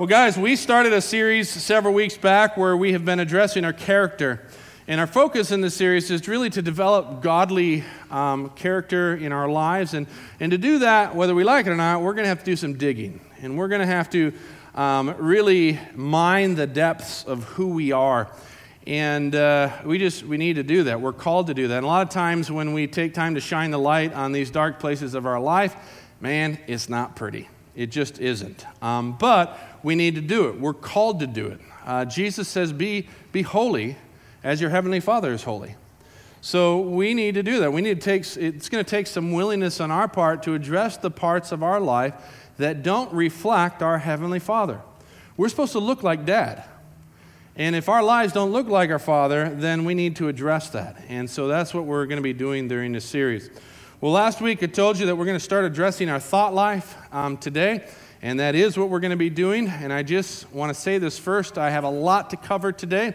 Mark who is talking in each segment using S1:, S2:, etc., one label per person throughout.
S1: Well, guys, we started a series several weeks back where we have been addressing our character. And our focus in this series is really to develop godly um, character in our lives. And, and to do that, whether we like it or not, we're going to have to do some digging. And we're going to have to um, really mine the depths of who we are. And uh, we just we need to do that. We're called to do that. And a lot of times when we take time to shine the light on these dark places of our life, man, it's not pretty. It just isn't. Um, but we need to do it. We're called to do it. Uh, Jesus says, be, be holy as your heavenly Father is holy. So we need to do that. We need to take, it's going to take some willingness on our part to address the parts of our life that don't reflect our heavenly Father. We're supposed to look like dad. And if our lives don't look like our Father, then we need to address that. And so that's what we're going to be doing during this series. Well, last week I told you that we're going to start addressing our thought life um, today. And that is what we're going to be doing. And I just want to say this first I have a lot to cover today.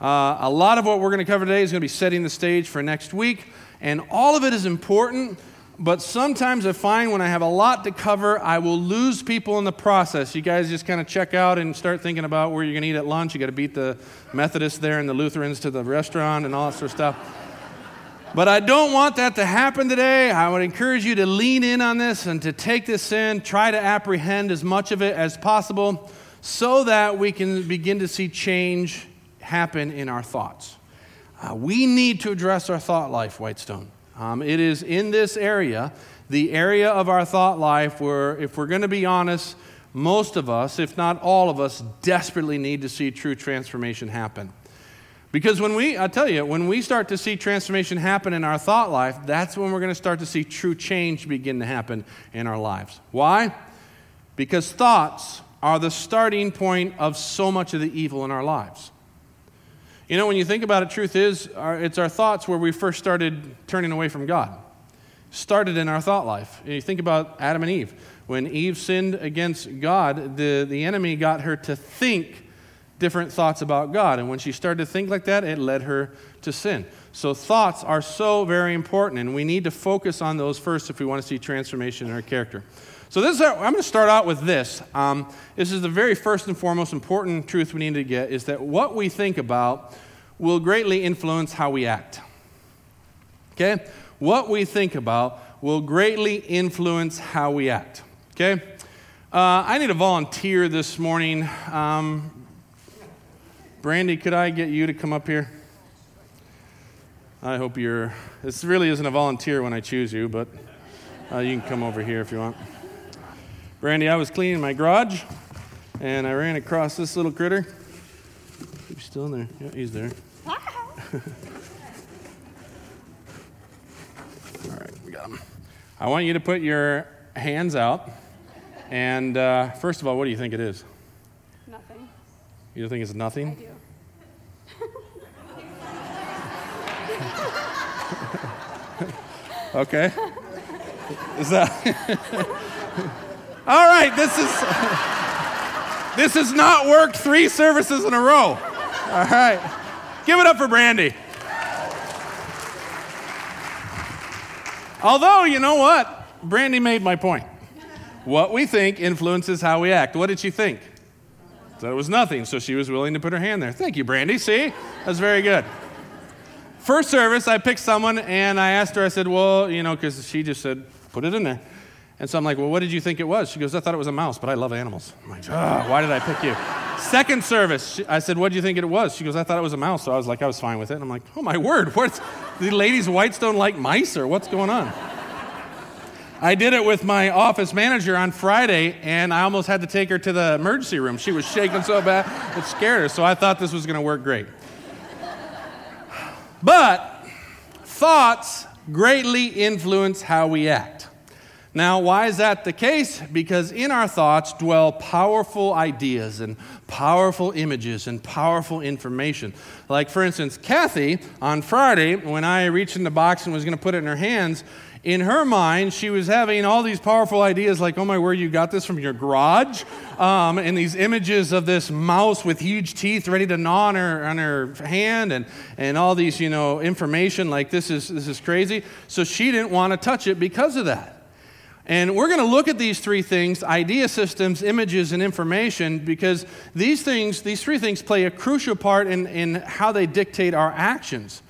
S1: Uh, a lot of what we're going to cover today is going to be setting the stage for next week. And all of it is important, but sometimes I find when I have a lot to cover, I will lose people in the process. You guys just kind of check out and start thinking about where you're going to eat at lunch. You got to beat the Methodists there and the Lutherans to the restaurant and all that sort of stuff. But I don't want that to happen today. I would encourage you to lean in on this and to take this in, try to apprehend as much of it as possible so that we can begin to see change happen in our thoughts. Uh, we need to address our thought life, Whitestone. Um, it is in this area, the area of our thought life, where, if we're going to be honest, most of us, if not all of us, desperately need to see true transformation happen. Because when we, I tell you, when we start to see transformation happen in our thought life, that's when we're going to start to see true change begin to happen in our lives. Why? Because thoughts are the starting point of so much of the evil in our lives. You know, when you think about it, truth is, it's our thoughts where we first started turning away from God. Started in our thought life. You think about Adam and Eve. When Eve sinned against God, the, the enemy got her to think different thoughts about God. And when she started to think like that, it led her to sin. So, thoughts are so very important, and we need to focus on those first if we want to see transformation in our character. So, this is our, I'm going to start out with this. Um, this is the very first and foremost important truth we need to get is that what we think about will greatly influence how we act. Okay? What we think about will greatly influence how we act. Okay? Uh, I need a volunteer this morning. Um, Brandy, could I get you to come up here? I hope you're. This really isn't a volunteer when I choose you, but uh, you can come over here if you want. Brandy, I was cleaning my garage and I ran across this little critter. He's still in there. Yeah, he's there. All right, we got him. I want you to put your hands out. And uh, first of all, what do you think it is? You think it's nothing?
S2: I do.
S1: Okay. Is that All right, this is This has not worked 3 services in a row. All right. Give it up for Brandy. Although, you know what? Brandy made my point. What we think influences how we act. What did she think? That it was nothing, so she was willing to put her hand there. Thank you, Brandy. See? That's very good. First service, I picked someone and I asked her, I said, well, you know, because she just said, put it in there. And so I'm like, well, what did you think it was? She goes, I thought it was a mouse, but I love animals. I'm like, oh, why did I pick you? Second service, I said, what do you think it was? She goes, I thought it was a mouse. So I was like, I was fine with it. And I'm like, oh my word, what's the ladies whites don't like mice or what's going on? I did it with my office manager on Friday, and I almost had to take her to the emergency room. She was shaking so bad, it scared her. So I thought this was going to work great. But thoughts greatly influence how we act. Now, why is that the case? Because in our thoughts dwell powerful ideas and powerful images and powerful information. Like, for instance, Kathy on Friday, when I reached in the box and was going to put it in her hands, in her mind, she was having all these powerful ideas like, oh my word, you got this from your garage? Um, and these images of this mouse with huge teeth ready to gnaw on her, on her hand and, and all these, you know, information like this is, this is crazy. So she didn't want to touch it because of that. And we're going to look at these three things idea systems, images, and information because these things, these three things, play a crucial part in, in how they dictate our actions.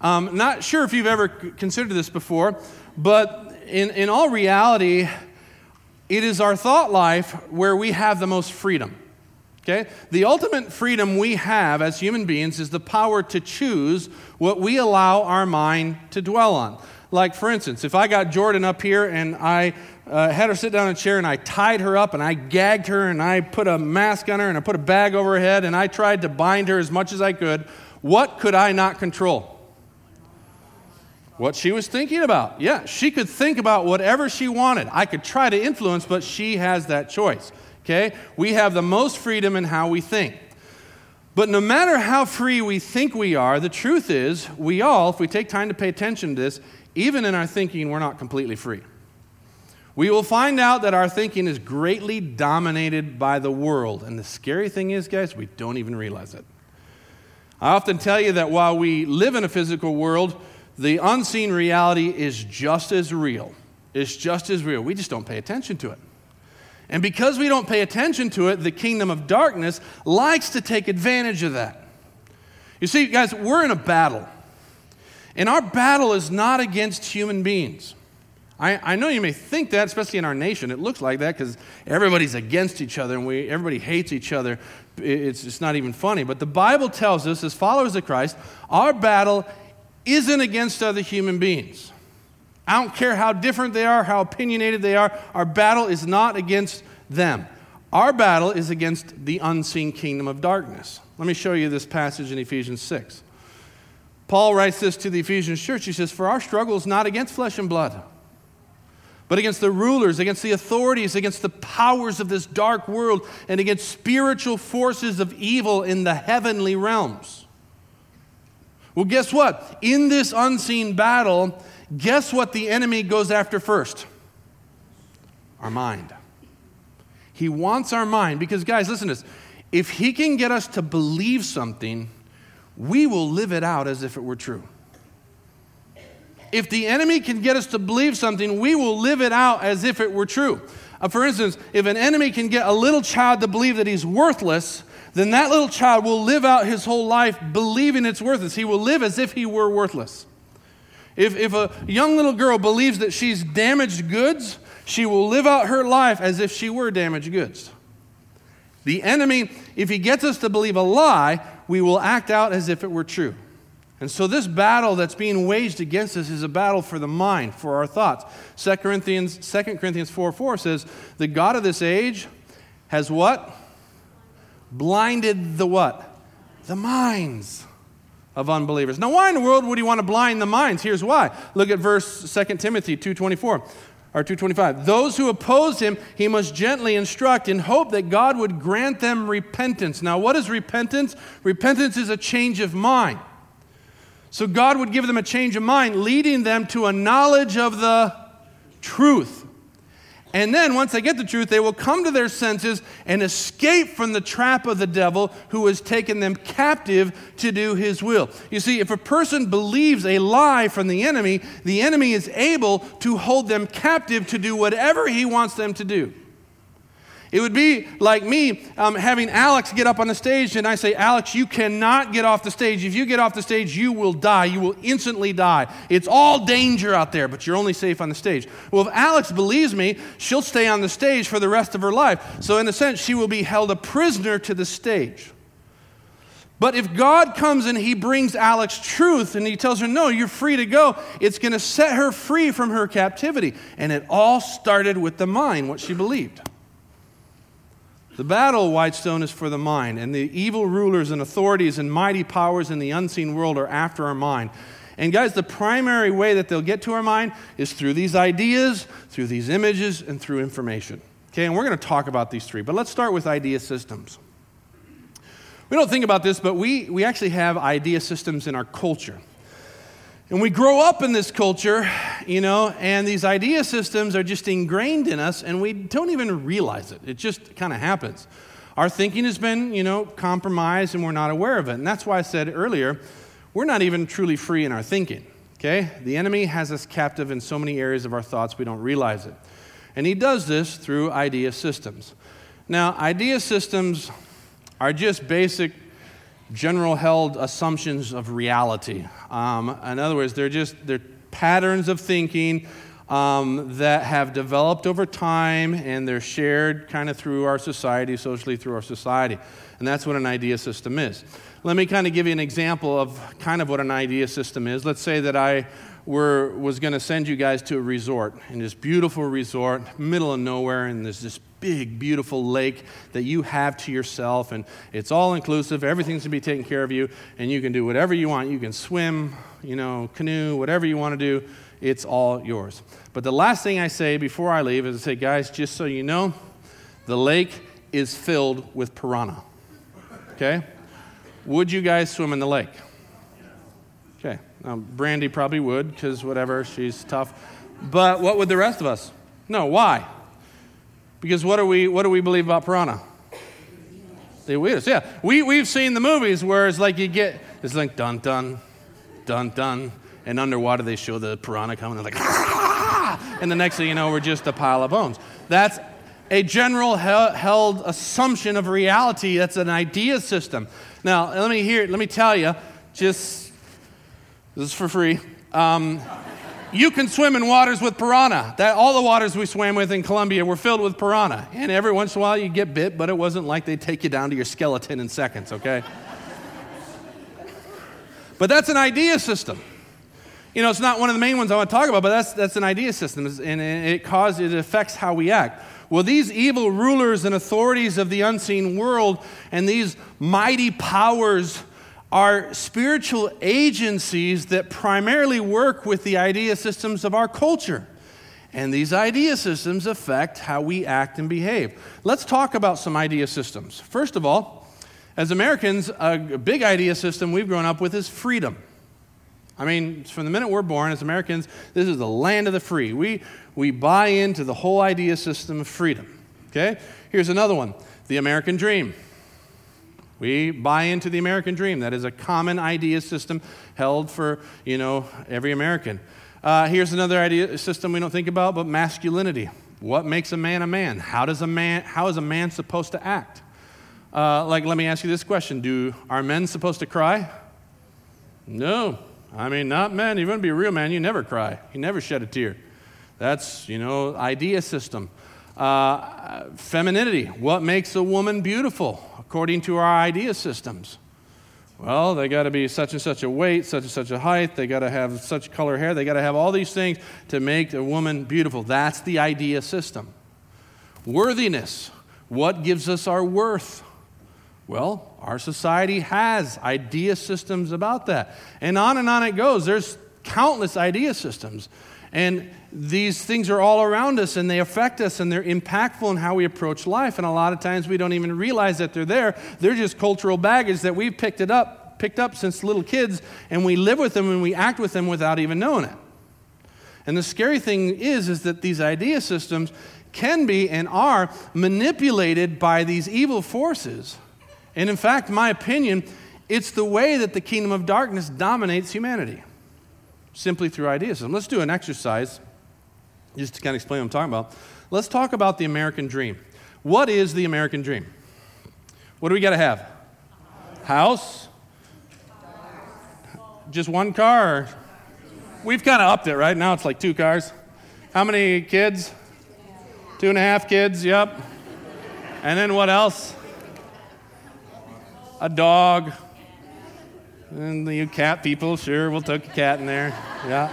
S1: Um, not sure if you've ever considered this before, but in, in all reality, it is our thought life where we have the most freedom. Okay? The ultimate freedom we have as human beings is the power to choose what we allow our mind to dwell on. Like, for instance, if I got Jordan up here and I uh, had her sit down in a chair and I tied her up and I gagged her and I put a mask on her and I put a bag over her head and I tried to bind her as much as I could, what could I not control? What she was thinking about. Yeah, she could think about whatever she wanted. I could try to influence, but she has that choice. Okay? We have the most freedom in how we think. But no matter how free we think we are, the truth is, we all, if we take time to pay attention to this, even in our thinking, we're not completely free. We will find out that our thinking is greatly dominated by the world. And the scary thing is, guys, we don't even realize it. I often tell you that while we live in a physical world, the unseen reality is just as real. It's just as real. We just don't pay attention to it. And because we don't pay attention to it, the kingdom of darkness likes to take advantage of that. You see, guys, we're in a battle. And our battle is not against human beings. I, I know you may think that, especially in our nation. It looks like that because everybody's against each other and we, everybody hates each other. It's, it's not even funny. But the Bible tells us, as followers of Christ, our battle isn't against other human beings. I don't care how different they are, how opinionated they are, our battle is not against them. Our battle is against the unseen kingdom of darkness. Let me show you this passage in Ephesians 6. Paul writes this to the Ephesians church. He says, For our struggle is not against flesh and blood, but against the rulers, against the authorities, against the powers of this dark world, and against spiritual forces of evil in the heavenly realms. Well, guess what? In this unseen battle, guess what the enemy goes after first? Our mind. He wants our mind because, guys, listen to this. If he can get us to believe something, we will live it out as if it were true. If the enemy can get us to believe something, we will live it out as if it were true. Uh, for instance, if an enemy can get a little child to believe that he's worthless, then that little child will live out his whole life believing it's worthless. He will live as if he were worthless. If, if a young little girl believes that she's damaged goods, she will live out her life as if she were damaged goods. The enemy, if he gets us to believe a lie, we will act out as if it were true. And so, this battle that's being waged against us is a battle for the mind, for our thoughts. 2 Corinthians, 2 Corinthians 4 4 says, The God of this age has what? Blinded the what? The minds of unbelievers. Now, why in the world would he want to blind the minds? Here's why. Look at verse 2 Timothy 2.24 or 225 those who oppose him he must gently instruct in hope that god would grant them repentance now what is repentance repentance is a change of mind so god would give them a change of mind leading them to a knowledge of the truth and then, once they get the truth, they will come to their senses and escape from the trap of the devil who has taken them captive to do his will. You see, if a person believes a lie from the enemy, the enemy is able to hold them captive to do whatever he wants them to do. It would be like me um, having Alex get up on the stage and I say, Alex, you cannot get off the stage. If you get off the stage, you will die. You will instantly die. It's all danger out there, but you're only safe on the stage. Well, if Alex believes me, she'll stay on the stage for the rest of her life. So, in a sense, she will be held a prisoner to the stage. But if God comes and he brings Alex truth and he tells her, no, you're free to go, it's going to set her free from her captivity. And it all started with the mind, what she believed. The battle, Whitestone, is for the mind, and the evil rulers and authorities and mighty powers in the unseen world are after our mind. And guys, the primary way that they'll get to our mind is through these ideas, through these images, and through information. Okay, and we're going to talk about these three, but let's start with idea systems. We don't think about this, but we, we actually have idea systems in our culture. And we grow up in this culture, you know, and these idea systems are just ingrained in us, and we don't even realize it. It just kind of happens. Our thinking has been, you know, compromised, and we're not aware of it. And that's why I said earlier, we're not even truly free in our thinking, okay? The enemy has us captive in so many areas of our thoughts, we don't realize it. And he does this through idea systems. Now, idea systems are just basic, general held assumptions of reality. Um, in other words, they're just they're patterns of thinking um, that have developed over time and they're shared kind of through our society, socially through our society. And that's what an idea system is. Let me kind of give you an example of kind of what an idea system is. Let's say that I were, was going to send you guys to a resort, in this beautiful resort, middle of nowhere, and there's this big, beautiful lake that you have to yourself, and it's all inclusive. Everything's going to be taken care of you, and you can do whatever you want. You can swim, you know, canoe, whatever you want to do. It's all yours. But the last thing I say before I leave is I say, guys, just so you know, the lake is filled with piranha. Okay? Would you guys swim in the lake? Okay. Now, Brandy probably would because whatever, she's tough. But what would the rest of us? No, why? Because what do we, what do we believe about piranha? They weird us. Yeah. We, we've seen the movies where it's like you get, it's like dun dun, dun dun, and underwater they show the piranha coming, they're like, ah! and the next thing you know, we're just a pile of bones. That's a general held assumption of reality. That's an idea system. Now, let me hear, let me tell you, just this is for free. Um, you can swim in waters with piranha. That, all the waters we swam with in Colombia were filled with piranha. And every once in a while you get bit, but it wasn't like they take you down to your skeleton in seconds, okay? but that's an idea system. You know, it's not one of the main ones I want to talk about, but that's, that's an idea system, and it causes, it affects how we act. Well, these evil rulers and authorities of the unseen world and these mighty powers are spiritual agencies that primarily work with the idea systems of our culture. And these idea systems affect how we act and behave. Let's talk about some idea systems. First of all, as Americans, a big idea system we've grown up with is freedom. I mean, from the minute we're born as Americans, this is the land of the free. We, we buy into the whole idea system of freedom. Okay? Here's another one the American dream. We buy into the American dream. That is a common idea system held for, you know, every American. Uh, here's another idea system we don't think about, but masculinity. What makes a man a man? How does a man? How is a man supposed to act? Uh, like, let me ask you this question: Do are men supposed to cry? No. I mean, not men. You want to be a real man, you never cry. You never shed a tear. That's, you know, idea system. Uh, femininity. What makes a woman beautiful according to our idea systems? Well, they got to be such and such a weight, such and such a height. They got to have such color hair. They got to have all these things to make a woman beautiful. That's the idea system. Worthiness. What gives us our worth? Well, our society has idea systems about that. And on and on it goes. There's countless idea systems. And these things are all around us and they affect us and they're impactful in how we approach life. And a lot of times we don't even realize that they're there. They're just cultural baggage that we've picked it up, picked up since little kids, and we live with them and we act with them without even knowing it. And the scary thing is, is that these idea systems can be and are manipulated by these evil forces and in fact, my opinion, it's the way that the kingdom of darkness dominates humanity, simply through ideas. And let's do an exercise just to kind of explain what I'm talking about. Let's talk about the American dream. What is the American dream? What do we got to have? House? Just one car? We've kind of upped it, right? Now it's like two cars. How many kids? Two and a half kids, yep. And then what else? a dog. And you cat people, sure, we'll take a cat in there. Yeah.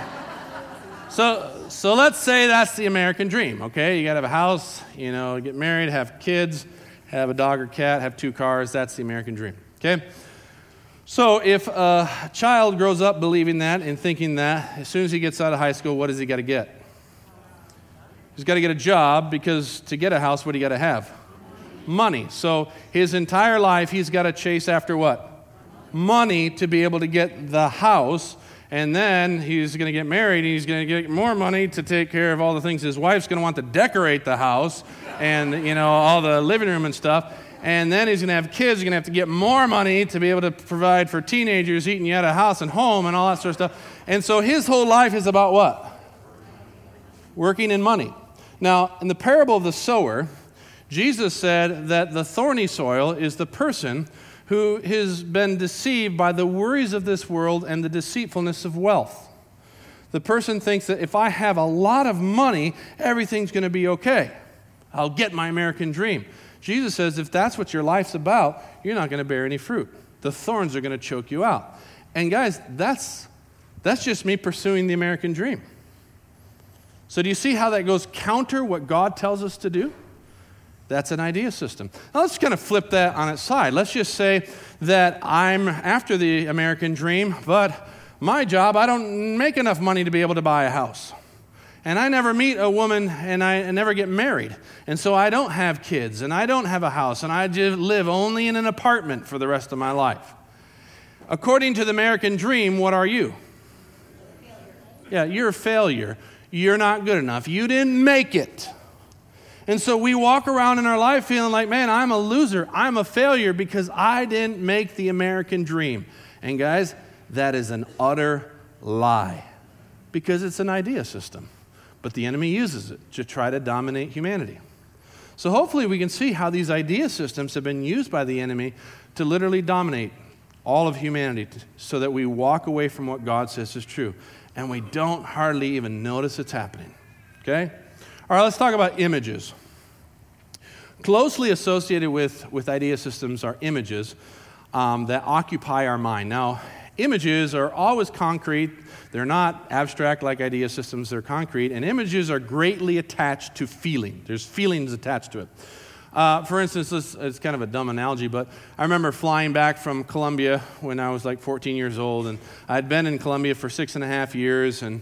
S1: So, so let's say that's the American dream, okay? You got to have a house, you know, get married, have kids, have a dog or cat, have two cars. That's the American dream, okay? So if a child grows up believing that and thinking that, as soon as he gets out of high school, what does he got to get? He's got to get a job because to get a house, what do you got to have? money. So his entire life, he's got to chase after what? Money to be able to get the house. And then he's going to get married and he's going to get more money to take care of all the things his wife's going to want to decorate the house and, you know, all the living room and stuff. And then he's going to have kids. He's going to have to get more money to be able to provide for teenagers eating you at a house and home and all that sort of stuff. And so his whole life is about what? Working in money. Now, in the parable of the sower, Jesus said that the thorny soil is the person who has been deceived by the worries of this world and the deceitfulness of wealth. The person thinks that if I have a lot of money, everything's going to be okay. I'll get my American dream. Jesus says if that's what your life's about, you're not going to bear any fruit. The thorns are going to choke you out. And guys, that's, that's just me pursuing the American dream. So, do you see how that goes counter what God tells us to do? That's an idea system. Now, let's kind of flip that on its side. Let's just say that I'm after the American dream, but my job, I don't make enough money to be able to buy a house. And I never meet a woman and I never get married. And so I don't have kids and I don't have a house and I just live only in an apartment for the rest of my life. According to the American dream, what are you? Yeah, you're a failure. You're not good enough. You didn't make it. And so we walk around in our life feeling like, man, I'm a loser. I'm a failure because I didn't make the American dream. And guys, that is an utter lie because it's an idea system. But the enemy uses it to try to dominate humanity. So hopefully we can see how these idea systems have been used by the enemy to literally dominate all of humanity so that we walk away from what God says is true and we don't hardly even notice it's happening. Okay? All right, let's talk about images. Closely associated with, with idea systems are images um, that occupy our mind. Now, images are always concrete, they're not abstract like idea systems, they're concrete, and images are greatly attached to feeling. There's feelings attached to it. Uh, for instance, this is kind of a dumb analogy, but I remember flying back from Colombia when I was like 14 years old, and I'd been in Colombia for six and a half years, and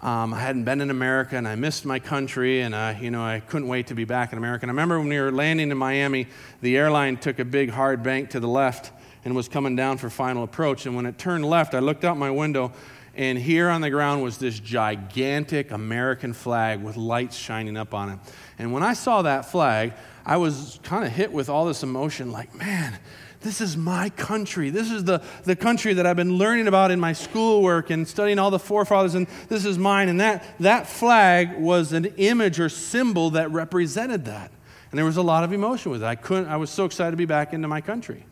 S1: um, I hadn't been in America, and I missed my country, and I, you know, I couldn't wait to be back in America. And I remember when we were landing in Miami, the airline took a big hard bank to the left and was coming down for final approach. And when it turned left, I looked out my window, and here on the ground was this gigantic American flag with lights shining up on it. And when I saw that flag, I was kind of hit with all this emotion like, man, this is my country. This is the, the country that I've been learning about in my schoolwork and studying all the forefathers, and this is mine. And that, that flag was an image or symbol that represented that. And there was a lot of emotion with it. I, couldn't, I was so excited to be back into my country.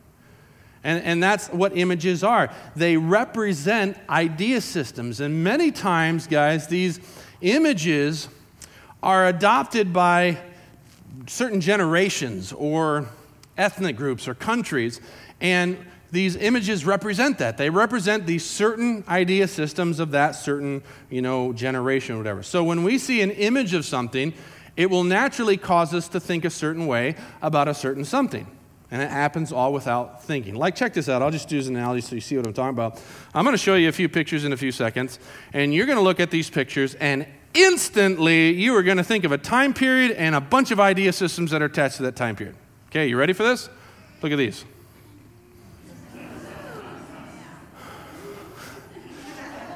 S1: And, and that's what images are. They represent idea systems. And many times, guys, these images are adopted by certain generations or ethnic groups or countries. And these images represent that. They represent these certain idea systems of that certain, you know, generation or whatever. So when we see an image of something, it will naturally cause us to think a certain way about a certain something. And it happens all without thinking. Like, check this out. I'll just use an analogy so you see what I'm talking about. I'm going to show you a few pictures in a few seconds, and you're going to look at these pictures, and instantly you are going to think of a time period and a bunch of idea systems that are attached to that time period. Okay, you ready for this? Look at these.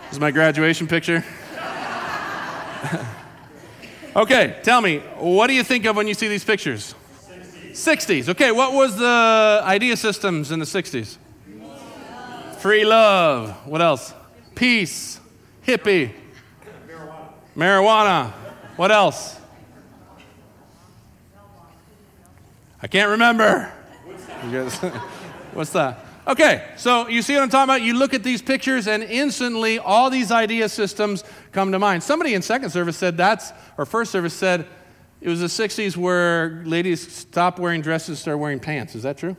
S1: This is my graduation picture. okay, tell me, what do you think of when you see these pictures? 60s. 60s. Okay, what was the idea systems in the 60s? Free love. What else? Peace. Hippie. Marijuana. What else? I can't remember. What's that? Okay, so you see what I'm talking about? You look at these pictures, and instantly all these idea systems come to mind. Somebody in second service said that's, or first service said, it was the 60s where ladies stopped wearing dresses, started wearing pants. Is that true?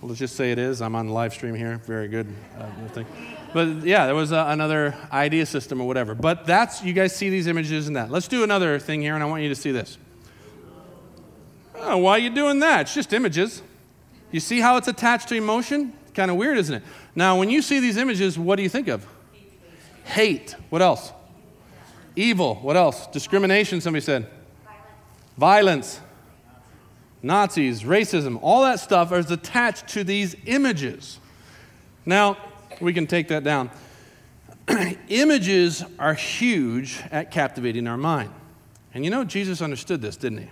S1: Well, let's just say it is. I'm on the live stream here. Very good uh, thing. But yeah, there was uh, another idea system or whatever. But that's, you guys see these images and that. Let's do another thing here, and I want you to see this. Oh, why are you doing that? It's just images. You see how it's attached to emotion? Kind of weird, isn't it? Now, when you see these images, what do you think of? Hate. What else? Evil. What else? Discrimination, somebody said. Violence. Nazis, racism, all that stuff is attached to these images. Now, we can take that down. images are huge at captivating our mind. And you know, Jesus understood this, didn't he?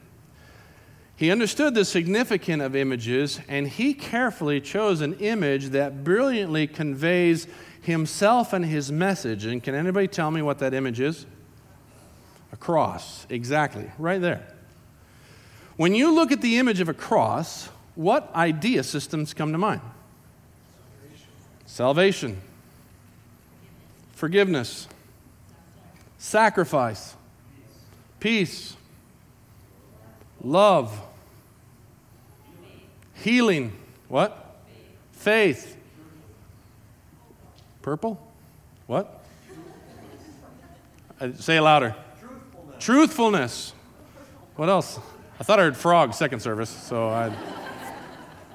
S1: He understood the significance of images, and he carefully chose an image that brilliantly conveys himself and his message. And can anybody tell me what that image is? A cross, exactly, right there. When you look at the image of a cross, what idea systems come to mind? Salvation, forgiveness, sacrifice, peace, love, healing. What? Faith. Purple? What? Uh, say it louder. Truthfulness. Truthfulness. What else? I thought I heard frog second service, so I.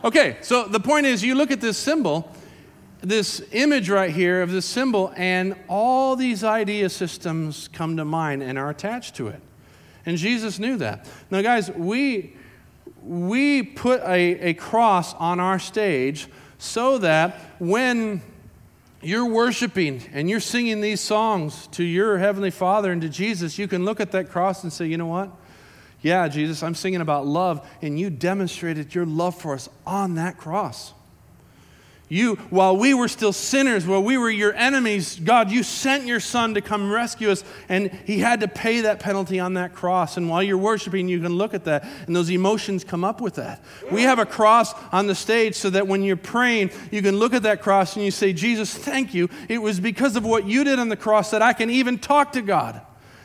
S1: Okay, so the point is you look at this symbol, this image right here of this symbol, and all these idea systems come to mind and are attached to it. And Jesus knew that. Now, guys, we, we put a, a cross on our stage so that when you're worshiping and you're singing these songs to your Heavenly Father and to Jesus, you can look at that cross and say, you know what? Yeah, Jesus, I'm singing about love, and you demonstrated your love for us on that cross. You, while we were still sinners, while we were your enemies, God, you sent your son to come rescue us, and he had to pay that penalty on that cross. And while you're worshiping, you can look at that, and those emotions come up with that. We have a cross on the stage so that when you're praying, you can look at that cross and you say, Jesus, thank you. It was because of what you did on the cross that I can even talk to God,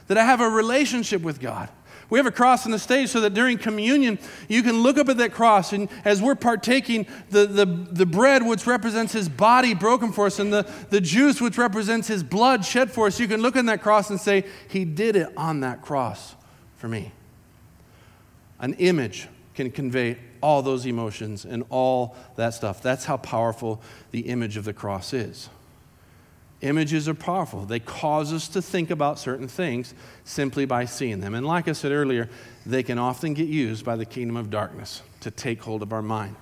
S1: that I have a relationship with God. We have a cross on the stage so that during communion, you can look up at that cross, and as we're partaking, the, the, the bread, which represents his body broken for us, and the, the juice, which represents his blood shed for us, you can look on that cross and say, He did it on that cross for me. An image can convey all those emotions and all that stuff. That's how powerful the image of the cross is. Images are powerful. They cause us to think about certain things simply by seeing them. And like I said earlier, they can often get used by the kingdom of darkness to take hold of our mind.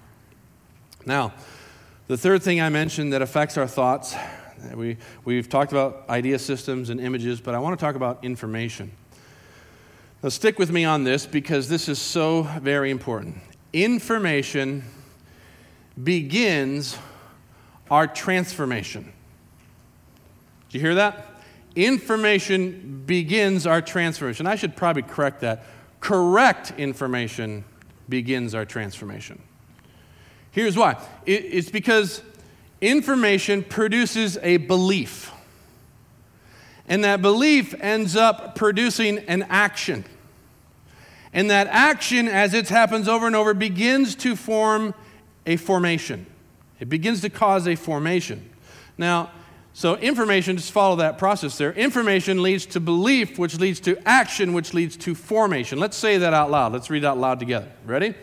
S1: Now, the third thing I mentioned that affects our thoughts, we, we've talked about idea systems and images, but I want to talk about information. Now, stick with me on this because this is so very important. Information begins our transformation. Do you hear that? Information begins our transformation. I should probably correct that. Correct information begins our transformation. Here's why it's because information produces a belief. And that belief ends up producing an action. And that action, as it happens over and over, begins to form a formation. It begins to cause a formation. Now, so, information, just follow that process there. Information leads to belief, which leads to action, which leads to formation. Let's say that out loud. Let's read out loud together. Ready?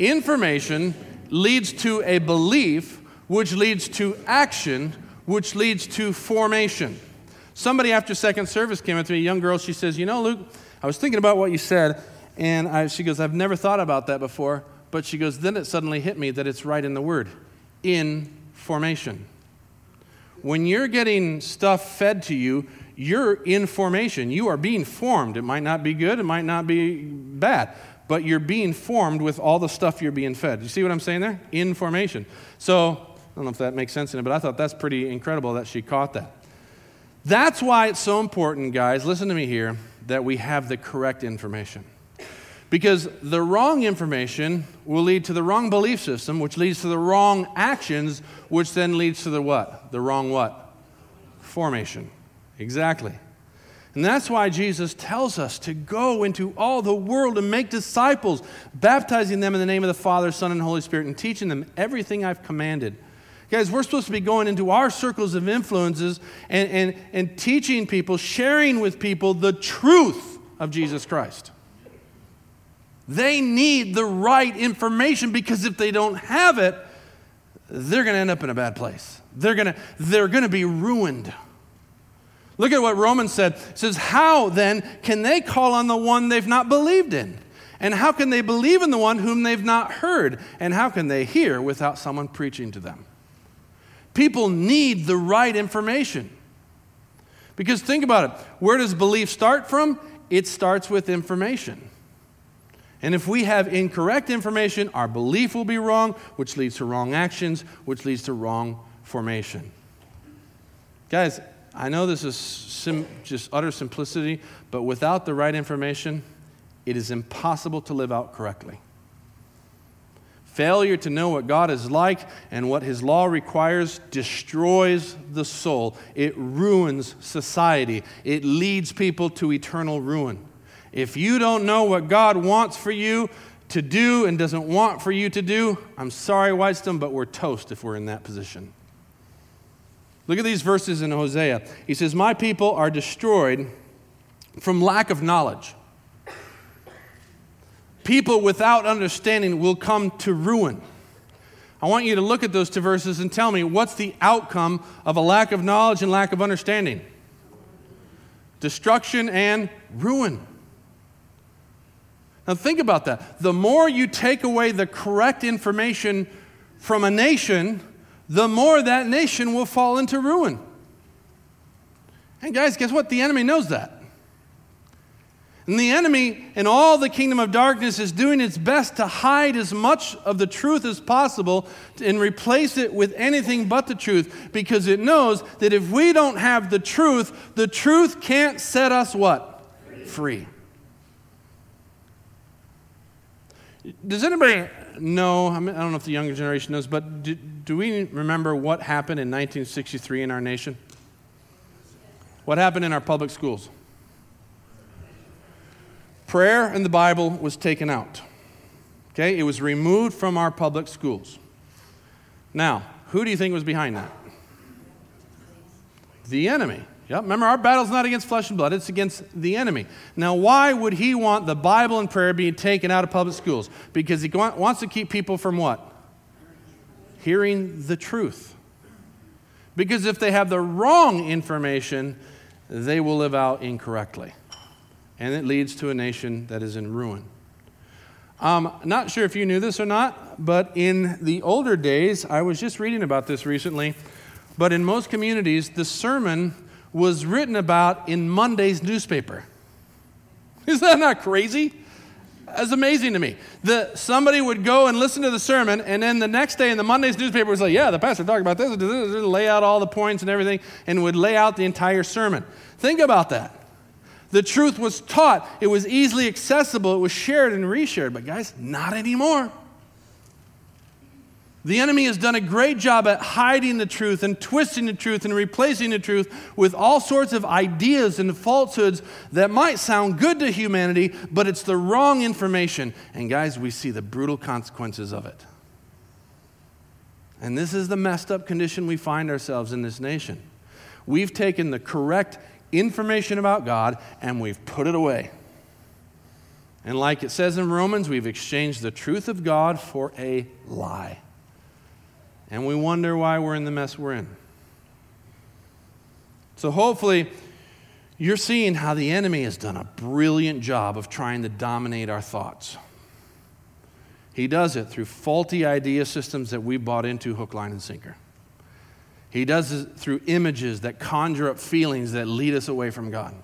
S1: Information leads to a belief, which leads to action, which leads to formation. Somebody after second service came up to me, a young girl, she says, You know, Luke, I was thinking about what you said, and I, she goes, I've never thought about that before. But she goes, Then it suddenly hit me that it's right in the word in formation when you're getting stuff fed to you, you're in formation. You are being formed. It might not be good, it might not be bad, but you're being formed with all the stuff you're being fed. You see what I'm saying there? In formation. So, I don't know if that makes sense in it, but I thought that's pretty incredible that she caught that. That's why it's so important, guys, listen to me here, that we have the correct information. Because the wrong information will lead to the wrong belief system, which leads to the wrong actions, which then leads to the what? The wrong what? Formation. Exactly. And that's why Jesus tells us to go into all the world and make disciples, baptizing them in the name of the Father, Son, and Holy Spirit, and teaching them everything I've commanded. Guys, we're supposed to be going into our circles of influences and, and, and teaching people, sharing with people the truth of Jesus Christ. They need the right information because if they don't have it, they're going to end up in a bad place. They're going to they're going to be ruined. Look at what Romans said. It says, How then can they call on the one they've not believed in? And how can they believe in the one whom they've not heard? And how can they hear without someone preaching to them? People need the right information. Because think about it where does belief start from? It starts with information. And if we have incorrect information, our belief will be wrong, which leads to wrong actions, which leads to wrong formation. Guys, I know this is sim- just utter simplicity, but without the right information, it is impossible to live out correctly. Failure to know what God is like and what His law requires destroys the soul. It ruins society. It leads people to eternal ruin. If you don't know what God wants for you to do and doesn't want for you to do, I'm sorry, Whitestone, but we're toast if we're in that position. Look at these verses in Hosea. He says, My people are destroyed from lack of knowledge. People without understanding will come to ruin. I want you to look at those two verses and tell me what's the outcome of a lack of knowledge and lack of understanding? Destruction and ruin. Now, think about that. The more you take away the correct information from a nation, the more that nation will fall into ruin. And guys, guess what? The enemy knows that. And the enemy in all the kingdom of darkness is doing its best to hide as much of the truth as possible and replace it with anything but the truth because it knows that if we don't have the truth, the truth can't set us what? Free. Does anybody know? I, mean, I don't know if the younger generation knows, but do, do we remember what happened in 1963 in our nation? What happened in our public schools? Prayer and the Bible was taken out. Okay? It was removed from our public schools. Now, who do you think was behind that? The enemy. Yep, remember, our battle's not against flesh and blood, it's against the enemy. Now, why would he want the Bible and prayer being taken out of public schools? Because he wants to keep people from what? Hearing the truth. Because if they have the wrong information, they will live out incorrectly. And it leads to a nation that is in ruin. Um, not sure if you knew this or not, but in the older days, I was just reading about this recently, but in most communities, the sermon was written about in Monday's newspaper. Is that not crazy? That's amazing to me. The, somebody would go and listen to the sermon, and then the next day in the Monday's newspaper was like, yeah, the pastor talked about this, lay out all the points and everything, and would lay out the entire sermon. Think about that. The truth was taught, it was easily accessible, it was shared and reshared, but guys, not anymore. The enemy has done a great job at hiding the truth and twisting the truth and replacing the truth with all sorts of ideas and falsehoods that might sound good to humanity, but it's the wrong information. And guys, we see the brutal consequences of it. And this is the messed up condition we find ourselves in this nation. We've taken the correct information about God and we've put it away. And like it says in Romans, we've exchanged the truth of God for a lie and we wonder why we're in the mess we're in. So, hopefully, you're seeing how the enemy has done a brilliant job of trying to dominate our thoughts. He does it through faulty idea systems that we bought into hook, line, and sinker. He does it through images that conjure up feelings that lead us away from God.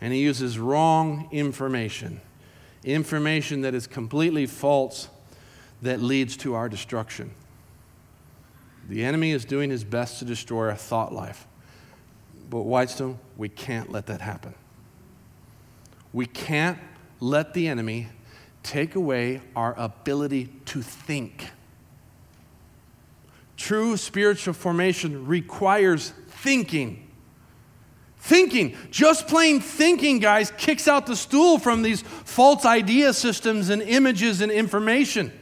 S1: And he uses wrong information, information that is completely false that leads to our destruction. The enemy is doing his best to destroy our thought life. But, Whitestone, we can't let that happen. We can't let the enemy take away our ability to think. True spiritual formation requires thinking. Thinking, just plain thinking, guys, kicks out the stool from these false idea systems and images and information.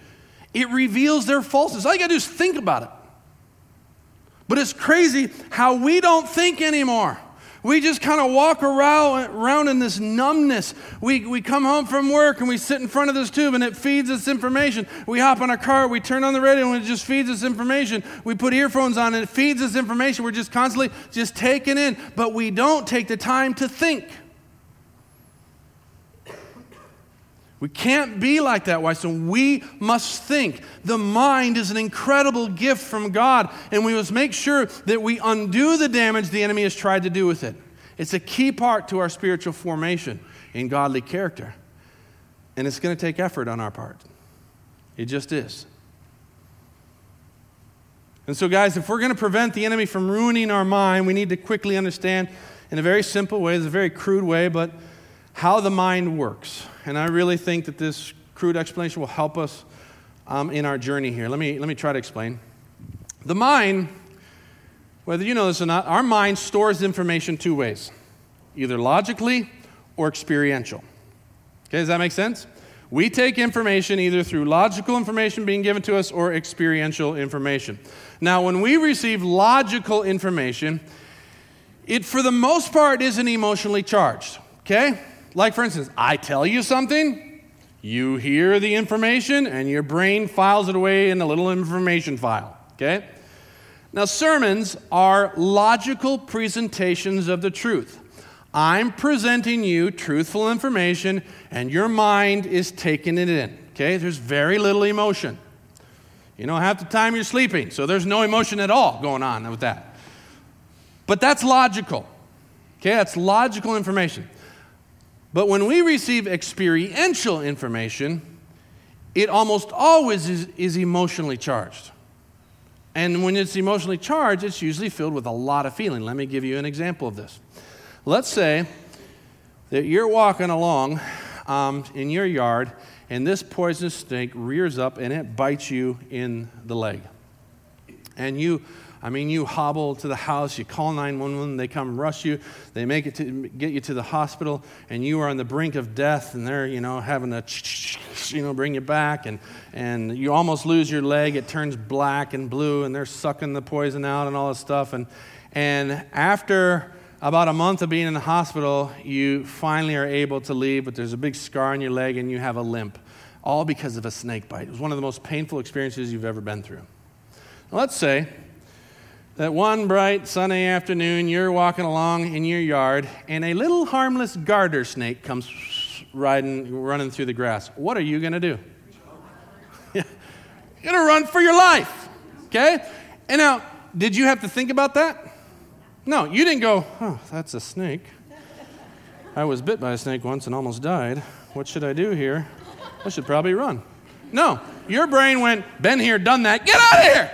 S1: It reveals their falseness. All you gotta do is think about it. But it's crazy how we don't think anymore. We just kind of walk around, around in this numbness. We, we come home from work and we sit in front of this tube and it feeds us information. We hop in a car, we turn on the radio and it just feeds us information. We put earphones on and it feeds us information. We're just constantly just taking in, but we don't take the time to think. We can't be like that, Why? We must think. The mind is an incredible gift from God, and we must make sure that we undo the damage the enemy has tried to do with it. It's a key part to our spiritual formation in godly character. And it's going to take effort on our part. It just is. And so, guys, if we're going to prevent the enemy from ruining our mind, we need to quickly understand in a very simple way, it's a very crude way, but how the mind works. And I really think that this crude explanation will help us um, in our journey here. Let me, let me try to explain. The mind, whether you know this or not, our mind stores information two ways either logically or experiential. Okay, does that make sense? We take information either through logical information being given to us or experiential information. Now, when we receive logical information, it for the most part isn't emotionally charged. Okay? Like, for instance, I tell you something, you hear the information, and your brain files it away in a little information file. Okay? Now, sermons are logical presentations of the truth. I'm presenting you truthful information, and your mind is taking it in. Okay? There's very little emotion. You know, half the time you're sleeping, so there's no emotion at all going on with that. But that's logical. Okay? That's logical information. But when we receive experiential information, it almost always is, is emotionally charged. And when it's emotionally charged, it's usually filled with a lot of feeling. Let me give you an example of this. Let's say that you're walking along um, in your yard and this poisonous snake rears up and it bites you in the leg. And you, I mean, you hobble to the house, you call 911, they come rush you, they make it to get you to the hospital, and you are on the brink of death, and they're, you know, having to, you know, bring you back, and, and you almost lose your leg, it turns black and blue, and they're sucking the poison out and all this stuff. And, and after about a month of being in the hospital, you finally are able to leave, but there's a big scar on your leg and you have a limp, all because of a snake bite. It was one of the most painful experiences you've ever been through. Now, let's say that one bright sunny afternoon, you're walking along in your yard and a little harmless garter snake comes riding, running through the grass. What are you going to do? you're going to run for your life. Okay? And now, did you have to think about that? No, you didn't go, oh, that's a snake. I was bit by a snake once and almost died. What should I do here? I should probably run. No, your brain went, been here, done that, get out of here!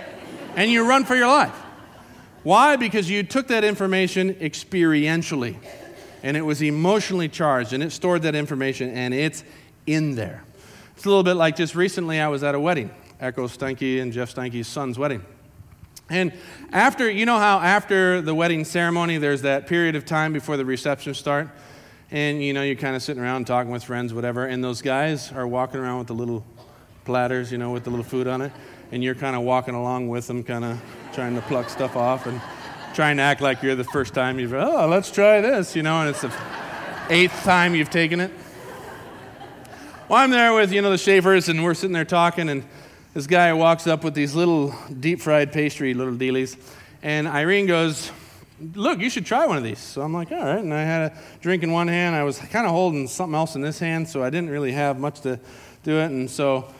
S1: And you run for your life. Why? Because you took that information experientially and it was emotionally charged and it stored that information and it's in there. It's a little bit like just recently I was at a wedding, Echo Steinke and Jeff Steinke's son's wedding. And after, you know how after the wedding ceremony, there's that period of time before the reception start? And, you know, you're kind of sitting around talking with friends, whatever, and those guys are walking around with the little platters, you know, with the little food on it, and you're kind of walking along with them, kind of trying to pluck stuff off and trying to act like you're the first time you've, oh, let's try this, you know, and it's the eighth time you've taken it. Well, I'm there with, you know, the shavers, and we're sitting there talking, and this guy walks up with these little deep fried pastry little dealies, and Irene goes, Look, you should try one of these. So I'm like, All right. And I had a drink in one hand. I was kind of holding something else in this hand, so I didn't really have much to do it. And so,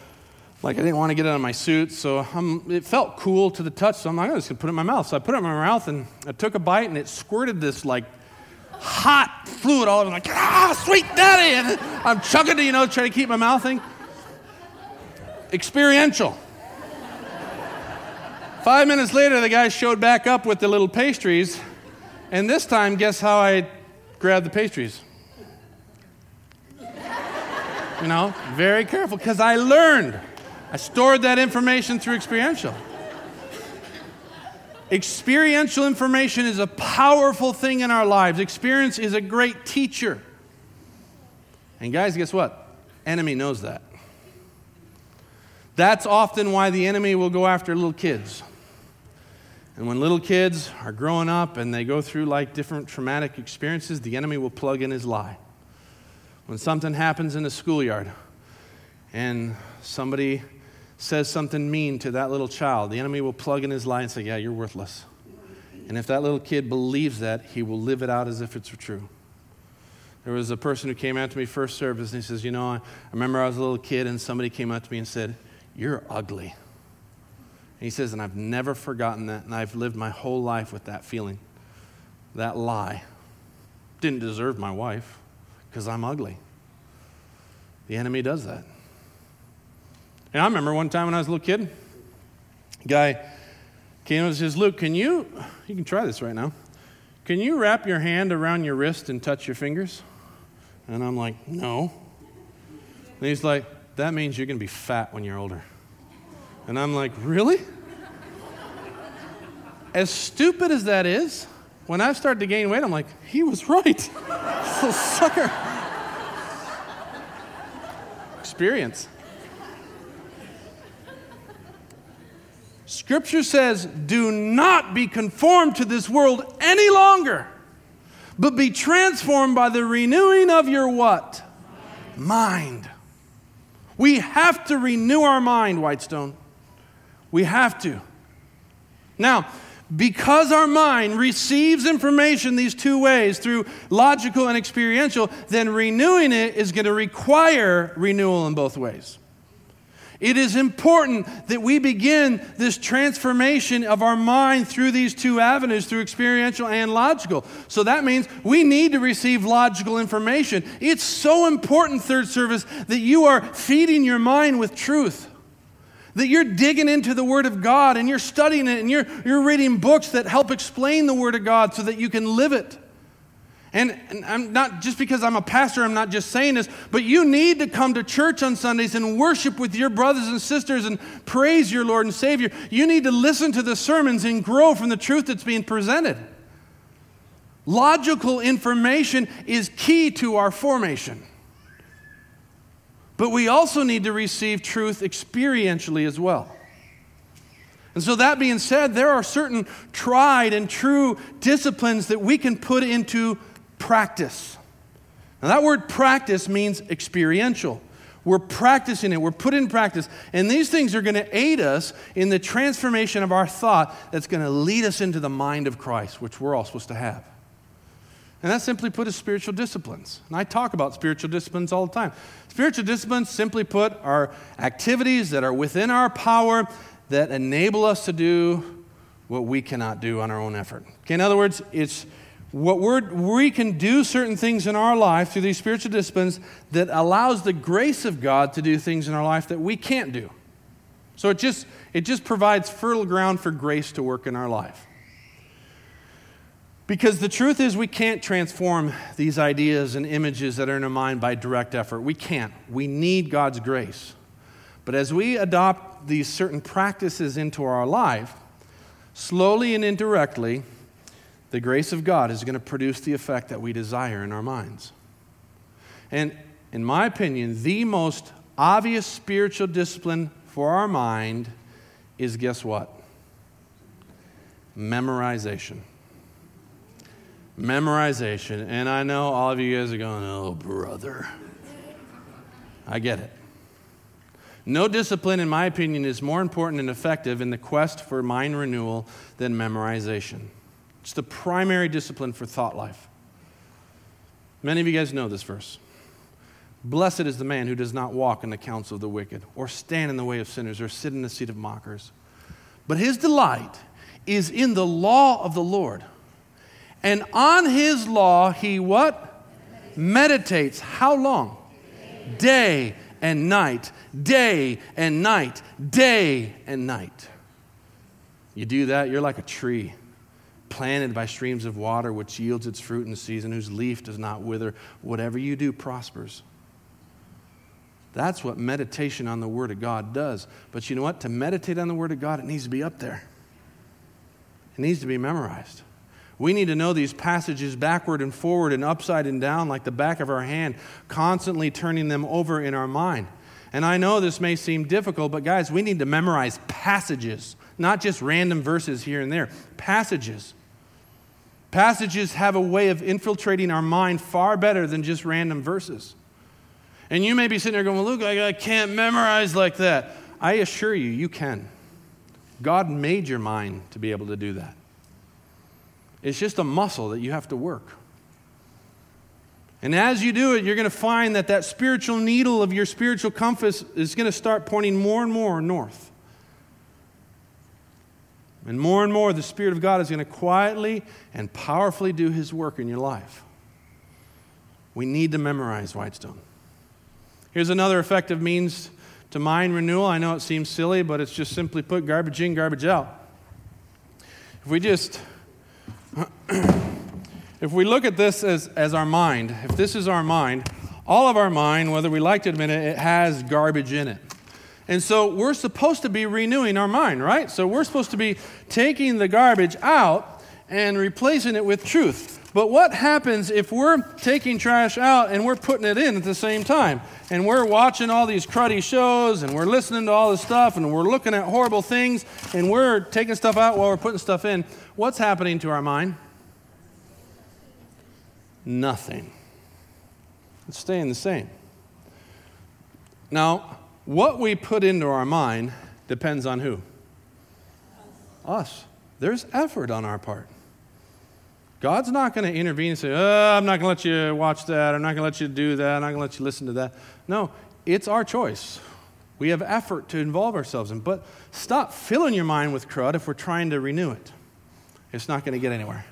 S1: like, I didn't want to get it on my suit, so I'm, it felt cool to the touch. So I'm like, I'm just to put it in my mouth. So I put it in my mouth, and I took a bite, and it squirted this, like, hot fluid all over. I'm like, ah, sweet daddy. And I'm chugging it, you know, trying to keep my mouth thing experiential. Five minutes later, the guy showed back up with the little pastries, and this time, guess how I grabbed the pastries? You know, very careful, because I learned. I stored that information through experiential. Experiential information is a powerful thing in our lives. Experience is a great teacher. And guys, guess what? Enemy knows that. That's often why the enemy will go after little kids. And when little kids are growing up and they go through like different traumatic experiences, the enemy will plug in his lie. When something happens in the schoolyard and somebody says something mean to that little child, the enemy will plug in his lie and say, Yeah, you're worthless. And if that little kid believes that, he will live it out as if it's true. There was a person who came out to me first service and he says, You know, I remember I was a little kid and somebody came out to me and said, you're ugly. And he says, And I've never forgotten that, and I've lived my whole life with that feeling, that lie. Didn't deserve my wife because I'm ugly. The enemy does that. And I remember one time when I was a little kid, guy Keno says, Luke, can you, you can try this right now. Can you wrap your hand around your wrist and touch your fingers? And I'm like, no. And he's like, that means you're going to be fat when you're older. And I'm like, really? as stupid as that is, when I start to gain weight, I'm like, he was right. so sucker. Experience. Scripture says, do not be conformed to this world any longer, but be transformed by the renewing of your what? Mind. We have to renew our mind, Whitestone. We have to. Now, because our mind receives information these two ways through logical and experiential, then renewing it is going to require renewal in both ways. It is important that we begin this transformation of our mind through these two avenues, through experiential and logical. So that means we need to receive logical information. It's so important, third service, that you are feeding your mind with truth. That you're digging into the Word of God and you're studying it and you're, you're reading books that help explain the Word of God so that you can live it. And, I'm not just because I'm a pastor, I'm not just saying this, but you need to come to church on Sundays and worship with your brothers and sisters and praise your Lord and Savior. You need to listen to the sermons and grow from the truth that's being presented. Logical information is key to our formation. But we also need to receive truth experientially as well. And so, that being said, there are certain tried and true disciplines that we can put into practice. Now, that word practice means experiential. We're practicing it, we're put in practice. And these things are going to aid us in the transformation of our thought that's going to lead us into the mind of Christ, which we're all supposed to have. And that simply put is spiritual disciplines. And I talk about spiritual disciplines all the time. Spiritual disciplines, simply put, are activities that are within our power that enable us to do what we cannot do on our own effort. Okay, in other words, it's what we can do certain things in our life through these spiritual disciplines that allows the grace of God to do things in our life that we can't do. So it just, it just provides fertile ground for grace to work in our life. Because the truth is, we can't transform these ideas and images that are in our mind by direct effort. We can't. We need God's grace. But as we adopt these certain practices into our life, slowly and indirectly, the grace of God is going to produce the effect that we desire in our minds. And in my opinion, the most obvious spiritual discipline for our mind is guess what? Memorization memorization. And I know all of you guys are going, oh, brother. I get it. No discipline, in my opinion, is more important and effective in the quest for mind renewal than memorization. It's the primary discipline for thought life. Many of you guys know this verse. Blessed is the man who does not walk in the counsel of the wicked, or stand in the way of sinners, or sit in the seat of mockers. But his delight is in the law of the Lord and on his law, he what? Meditates. How long? Day and night. Day and night. Day and night. You do that, you're like a tree planted by streams of water, which yields its fruit in season, whose leaf does not wither. Whatever you do prospers. That's what meditation on the Word of God does. But you know what? To meditate on the Word of God, it needs to be up there, it needs to be memorized. We need to know these passages backward and forward and upside and down like the back of our hand, constantly turning them over in our mind. And I know this may seem difficult, but guys, we need to memorize passages, not just random verses here and there. Passages. Passages have a way of infiltrating our mind far better than just random verses. And you may be sitting there going, well, Luke, I can't memorize like that. I assure you, you can. God made your mind to be able to do that. It's just a muscle that you have to work. And as you do it, you're going to find that that spiritual needle of your spiritual compass is going to start pointing more and more north. And more and more, the Spirit of God is going to quietly and powerfully do His work in your life. We need to memorize Whitestone. Here's another effective means to mind renewal. I know it seems silly, but it's just simply put garbage in, garbage out. if we just if we look at this as, as our mind, if this is our mind, all of our mind, whether we like to admit it, it has garbage in it. And so we're supposed to be renewing our mind, right? So we're supposed to be taking the garbage out and replacing it with truth. But what happens if we're taking trash out and we're putting it in at the same time? And we're watching all these cruddy shows and we're listening to all this stuff and we're looking at horrible things and we're taking stuff out while we're putting stuff in. What's happening to our mind? Nothing. It's staying the same. Now, what we put into our mind depends on who? Us. There's effort on our part. God's not going to intervene and say, oh, I'm not going to let you watch that. I'm not going to let you do that. I'm not going to let you listen to that. No, it's our choice. We have effort to involve ourselves in. But stop filling your mind with crud if we're trying to renew it. It's not going to get anywhere.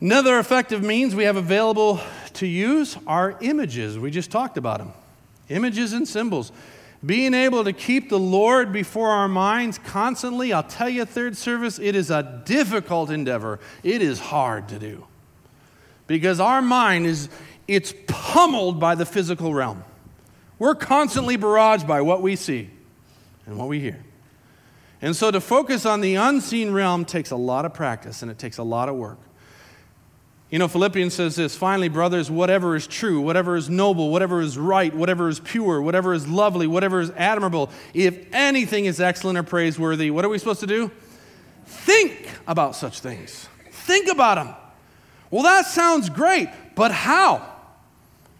S1: Another effective means we have available to use are images. We just talked about them. Images and symbols. Being able to keep the Lord before our minds constantly, I'll tell you, third service, it is a difficult endeavor. It is hard to do. Because our mind is, it's pummeled by the physical realm. We're constantly barraged by what we see and what we hear. And so to focus on the unseen realm takes a lot of practice and it takes a lot of work. You know, Philippians says this finally, brothers, whatever is true, whatever is noble, whatever is right, whatever is pure, whatever is lovely, whatever is admirable, if anything is excellent or praiseworthy, what are we supposed to do? Think about such things. Think about them. Well, that sounds great, but how?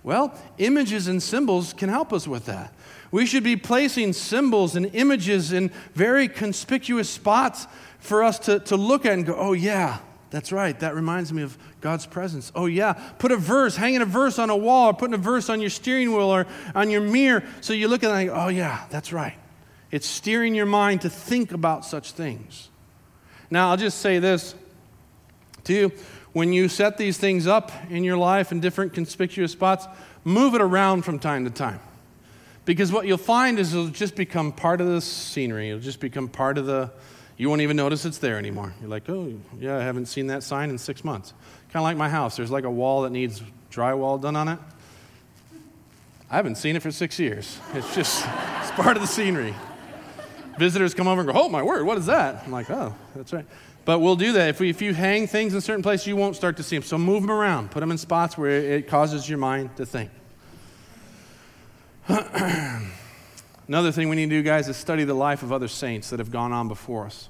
S1: Well, images and symbols can help us with that. We should be placing symbols and images in very conspicuous spots for us to, to look at and go, oh, yeah, that's right. That reminds me of God's presence. Oh, yeah. Put a verse, hanging a verse on a wall, or putting a verse on your steering wheel or on your mirror. So you look at it oh, yeah, that's right. It's steering your mind to think about such things. Now, I'll just say this to you. When you set these things up in your life in different conspicuous spots, move it around from time to time. Because what you'll find is it'll just become part of the scenery. It'll just become part of the, you won't even notice it's there anymore. You're like, oh, yeah, I haven't seen that sign in six months. Kind of like my house. There's like a wall that needs drywall done on it. I haven't seen it for six years. It's just, it's part of the scenery. Visitors come over and go, oh, my word, what is that? I'm like, oh, that's right. But we'll do that. If, we, if you hang things in certain places, you won't start to see them. So move them around. Put them in spots where it causes your mind to think. Another thing we need to do, guys, is study the life of other saints that have gone on before us.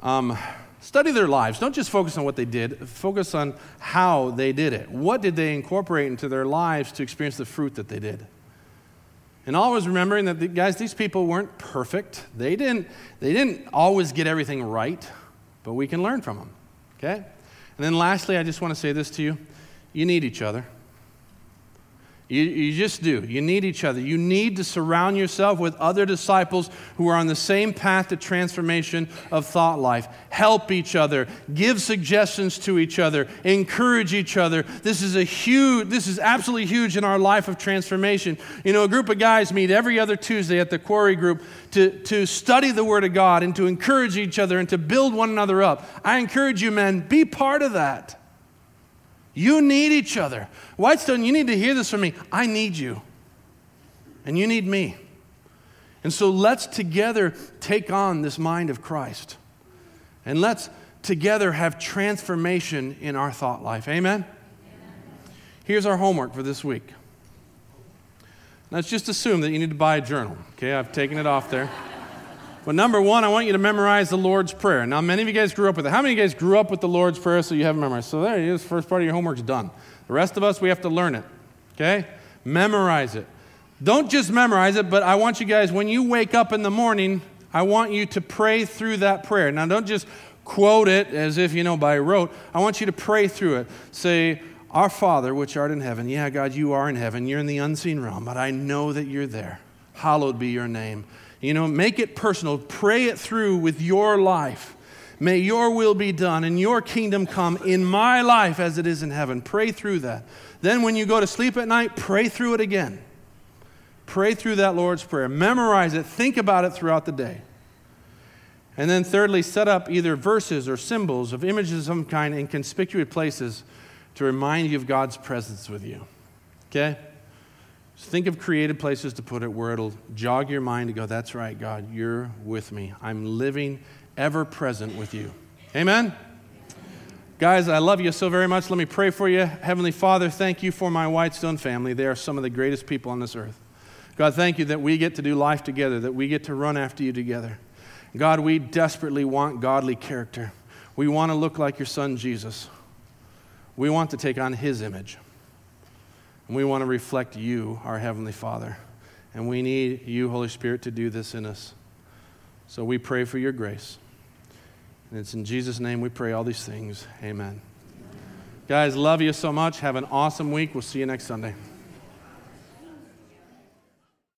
S1: Um, study their lives. Don't just focus on what they did, focus on how they did it. What did they incorporate into their lives to experience the fruit that they did? And always remembering that, guys, these people weren't perfect. They didn't, they didn't always get everything right, but we can learn from them. Okay? And then lastly, I just want to say this to you you need each other. You, you, just do. You need each other. You need to surround yourself with other disciples who are on the same path to transformation of thought life. Help each other. Give suggestions to each other. Encourage each other. This is a huge, this is absolutely huge in our life of transformation. You know, a group of guys meet every other Tuesday at the Quarry Group to, to study the Word of God and to encourage each other and to build one another up. I encourage you, men, be part of that. You need each other. Whitestone, you need to hear this from me. I need you. And you need me. And so let's together take on this mind of Christ. And let's together have transformation in our thought life. Amen? Amen. Here's our homework for this week. Let's just assume that you need to buy a journal. Okay, I've taken it off there. But number one, I want you to memorize the Lord's Prayer. Now, many of you guys grew up with it. How many of you guys grew up with the Lord's Prayer so you have it memorized? So there it is. First part of your homework's done. The rest of us, we have to learn it. Okay? Memorize it. Don't just memorize it, but I want you guys, when you wake up in the morning, I want you to pray through that prayer. Now, don't just quote it as if, you know, by rote. I want you to pray through it. Say, Our Father, which art in heaven. Yeah, God, you are in heaven. You're in the unseen realm, but I know that you're there. Hallowed be your name. You know, make it personal. Pray it through with your life. May your will be done and your kingdom come in my life as it is in heaven. Pray through that. Then, when you go to sleep at night, pray through it again. Pray through that Lord's Prayer. Memorize it. Think about it throughout the day. And then, thirdly, set up either verses or symbols of images of some kind in conspicuous places to remind you of God's presence with you. Okay? Think of creative places to put it where it'll jog your mind to go, that's right, God, you're with me. I'm living ever present with you. Amen? Guys, I love you so very much. Let me pray for you. Heavenly Father, thank you for my Whitestone family. They are some of the greatest people on this earth. God, thank you that we get to do life together, that we get to run after you together. God, we desperately want godly character. We want to look like your son, Jesus. We want to take on his image. And we want to reflect you, our Heavenly Father. And we need you, Holy Spirit, to do this in us. So we pray for your grace. And it's in Jesus' name we pray all these things. Amen. Guys, love you so much. Have an awesome week. We'll see you next Sunday.